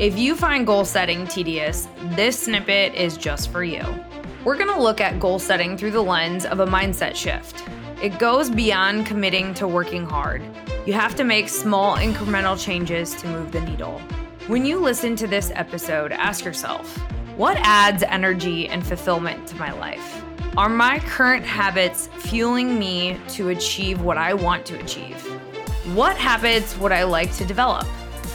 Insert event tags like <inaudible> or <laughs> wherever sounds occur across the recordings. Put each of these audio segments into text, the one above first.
If you find goal setting tedious, this snippet is just for you. We're going to look at goal setting through the lens of a mindset shift. It goes beyond committing to working hard. You have to make small incremental changes to move the needle. When you listen to this episode, ask yourself what adds energy and fulfillment to my life? Are my current habits fueling me to achieve what I want to achieve? What habits would I like to develop?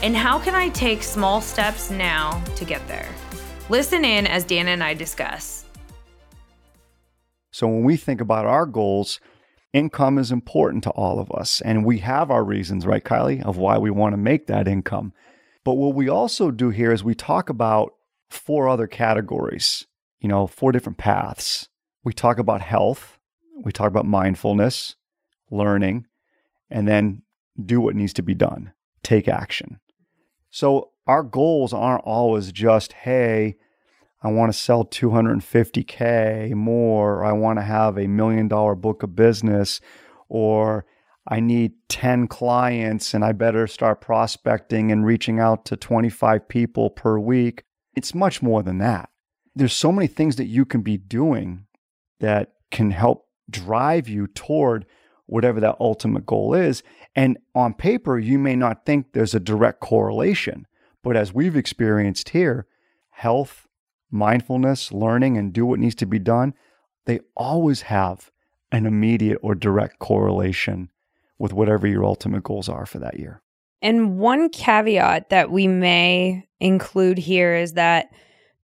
And how can I take small steps now to get there? Listen in as Dana and I discuss. So, when we think about our goals, income is important to all of us. And we have our reasons, right, Kylie, of why we want to make that income. But what we also do here is we talk about four other categories, you know, four different paths we talk about health, we talk about mindfulness, learning, and then do what needs to be done, take action. So our goals aren't always just, hey, I want to sell 250K more, or I want to have a million dollar book of business, or I need 10 clients and I better start prospecting and reaching out to 25 people per week. It's much more than that. There's so many things that you can be doing that can help drive you toward whatever that ultimate goal is. And on paper, you may not think there's a direct correlation. But as we've experienced here, health, mindfulness, learning, and do what needs to be done, they always have an immediate or direct correlation with whatever your ultimate goals are for that year. And one caveat that we may include here is that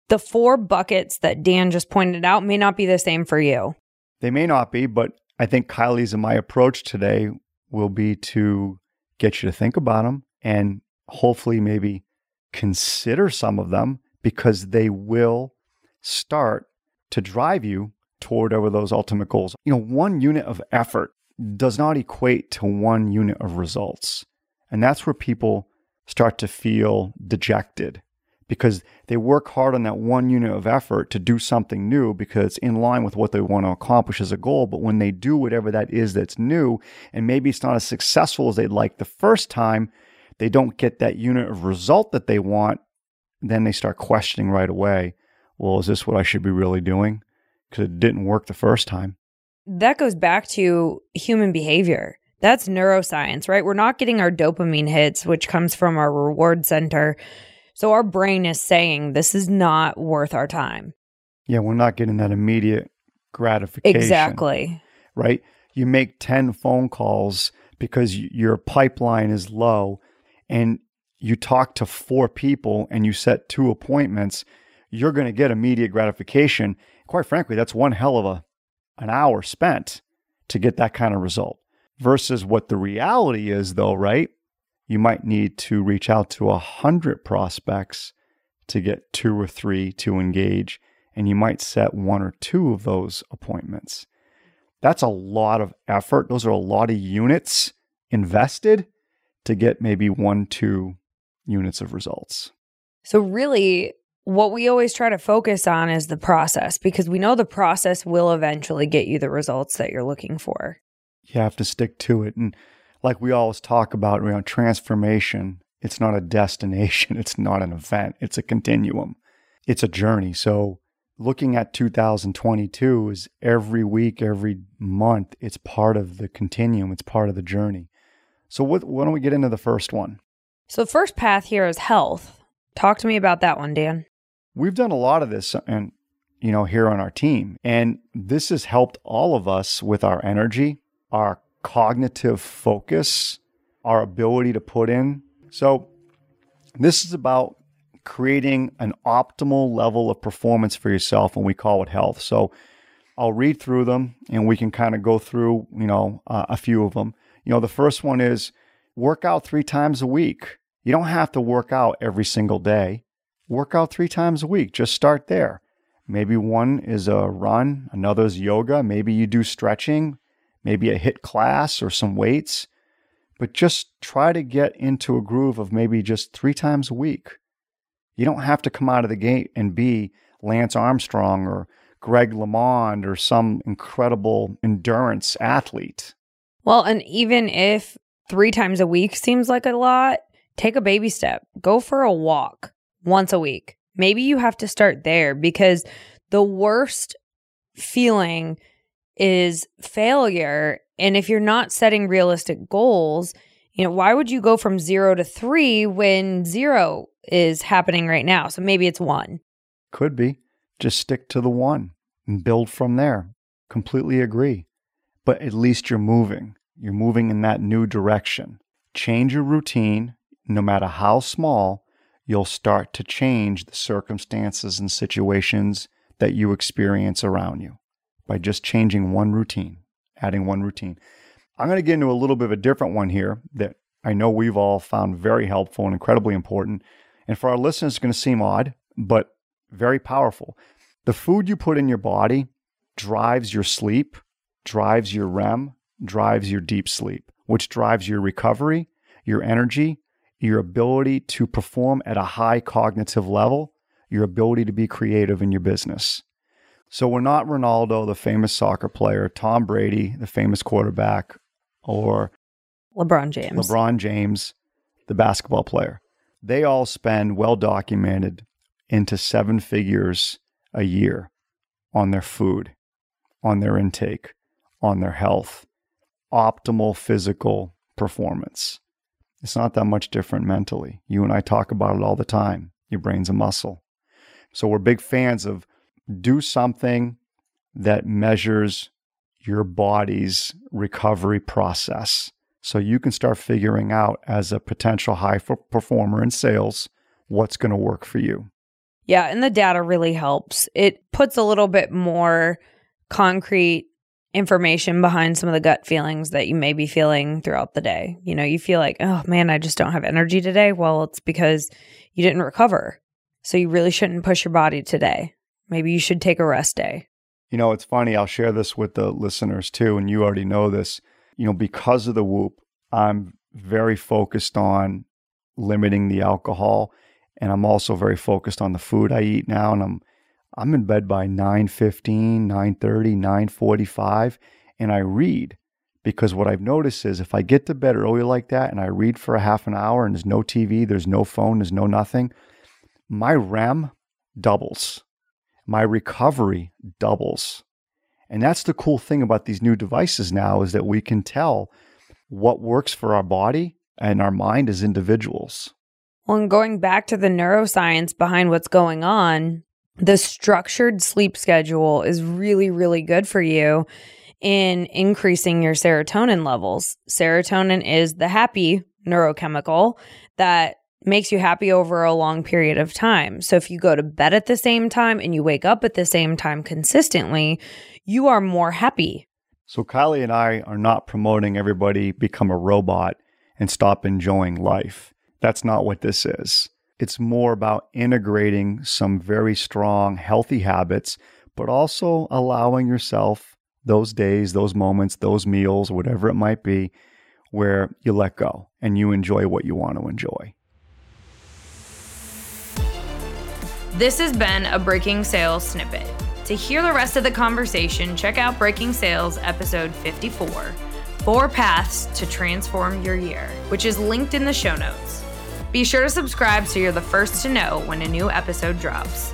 the four buckets that Dan just pointed out may not be the same for you. They may not be, but I think Kylie's and my approach today will be to get you to think about them and hopefully maybe consider some of them because they will start to drive you toward over those ultimate goals. You know, one unit of effort does not equate to one unit of results. And that's where people start to feel dejected because they work hard on that one unit of effort to do something new because it's in line with what they want to accomplish as a goal. But when they do whatever that is that's new, and maybe it's not as successful as they'd like the first time, they don't get that unit of result that they want, then they start questioning right away well, is this what I should be really doing? Because it didn't work the first time. That goes back to human behavior. That's neuroscience, right? We're not getting our dopamine hits, which comes from our reward center so our brain is saying this is not worth our time. Yeah, we're not getting that immediate gratification. Exactly. Right? You make 10 phone calls because your pipeline is low and you talk to four people and you set two appointments, you're going to get immediate gratification. Quite frankly, that's one hell of a an hour spent to get that kind of result. Versus what the reality is though, right? You might need to reach out to a hundred prospects to get two or three to engage, and you might set one or two of those appointments. That's a lot of effort. Those are a lot of units invested to get maybe one, two units of results. So, really, what we always try to focus on is the process because we know the process will eventually get you the results that you're looking for. You have to stick to it. And like we always talk about around transformation, it's not a <laughs> destination, it's not an event, it's a continuum, it's a journey. So, looking at 2022 is every week, every month, it's part of the continuum, it's part of the journey. So, what, why don't we get into the first one? So, the first path here is health. Talk to me about that one, Dan. We've done a lot of this and you know here on our team and this has helped all of us with our energy, our cognitive focus, our ability to put in. So, this is about creating an optimal level of performance for yourself, and we call it health. So, I'll read through them and we can kind of go through, you know, uh, a few of them. You know, the first one is work out three times a week. You don't have to work out every single day. Work out three times a week. Just start there. Maybe one is a run, another is yoga. Maybe you do stretching maybe a HIIT class or some weights, but just try to get into a groove of maybe just three times a week. You don't have to come out of the gate and be Lance Armstrong or Greg LeMond or some incredible endurance athlete. Well, and even if three times a week seems like a lot, take a baby step. Go for a walk. once a week. Maybe you have to start there because the worst feeling is failure. And if you're not setting realistic goals, you know, why would you go from zero to three when zero is happening right now? So maybe it's one. Could be. Just stick to the one and build from there. Completely agree. But at least you're moving. You're moving in that new direction. Change your routine, no matter how small, you'll start to change the circumstances and situations that you experience around you by just changing one routine, adding one routine. I'm going to get into a little bit of a different one here that I know we've all found very helpful and incredibly important. And for our listeners, it's going to seem odd, but very powerful. The food you put in your body drives your sleep, drives your REM, drives your deep sleep, which drives your recovery, your energy, your ability to perform at a high cognitive level, your ability to be creative in your business. So we're not Ronaldo, the famous soccer player, Tom Brady, the famous quarterback, or LeBron James. LeBron James, the basketball player. They all spend well documented into seven figures a year on their food, on their intake, on their health, optimal physical performance. It's not that much different mentally. You and I talk about it all the time. Your brain's a muscle. So we're big fans of do something that measures your body's recovery process. So you can start figuring out as a potential high performer in sales what's going to work for you. Yeah, and the data really helps. It puts a little bit more concrete information behind some of the gut feelings that you may be feeling throughout the day. You know, you feel like, oh man, I just don't have energy today. Well, it's because you didn't recover. So you really shouldn't push your body today. Maybe you should take a rest day. You know, it's funny. I'll share this with the listeners too, and you already know this. You know, because of the whoop, I'm very focused on limiting the alcohol and I'm also very focused on the food I eat now and I'm I'm in bed by 9:15, 9:30, 9:45 and I read because what I've noticed is if I get to bed early like that and I read for a half an hour and there's no TV, there's no phone, there's no nothing, my REM doubles. My recovery doubles. And that's the cool thing about these new devices now is that we can tell what works for our body and our mind as individuals. Well, and going back to the neuroscience behind what's going on, the structured sleep schedule is really, really good for you in increasing your serotonin levels. Serotonin is the happy neurochemical that makes you happy over a long period of time. So if you go to bed at the same time and you wake up at the same time consistently, you are more happy. So Kylie and I are not promoting everybody become a robot and stop enjoying life. That's not what this is. It's more about integrating some very strong, healthy habits, but also allowing yourself those days, those moments, those meals, whatever it might be, where you let go and you enjoy what you want to enjoy. This has been a Breaking Sales snippet. To hear the rest of the conversation, check out Breaking Sales episode 54 Four Paths to Transform Your Year, which is linked in the show notes. Be sure to subscribe so you're the first to know when a new episode drops.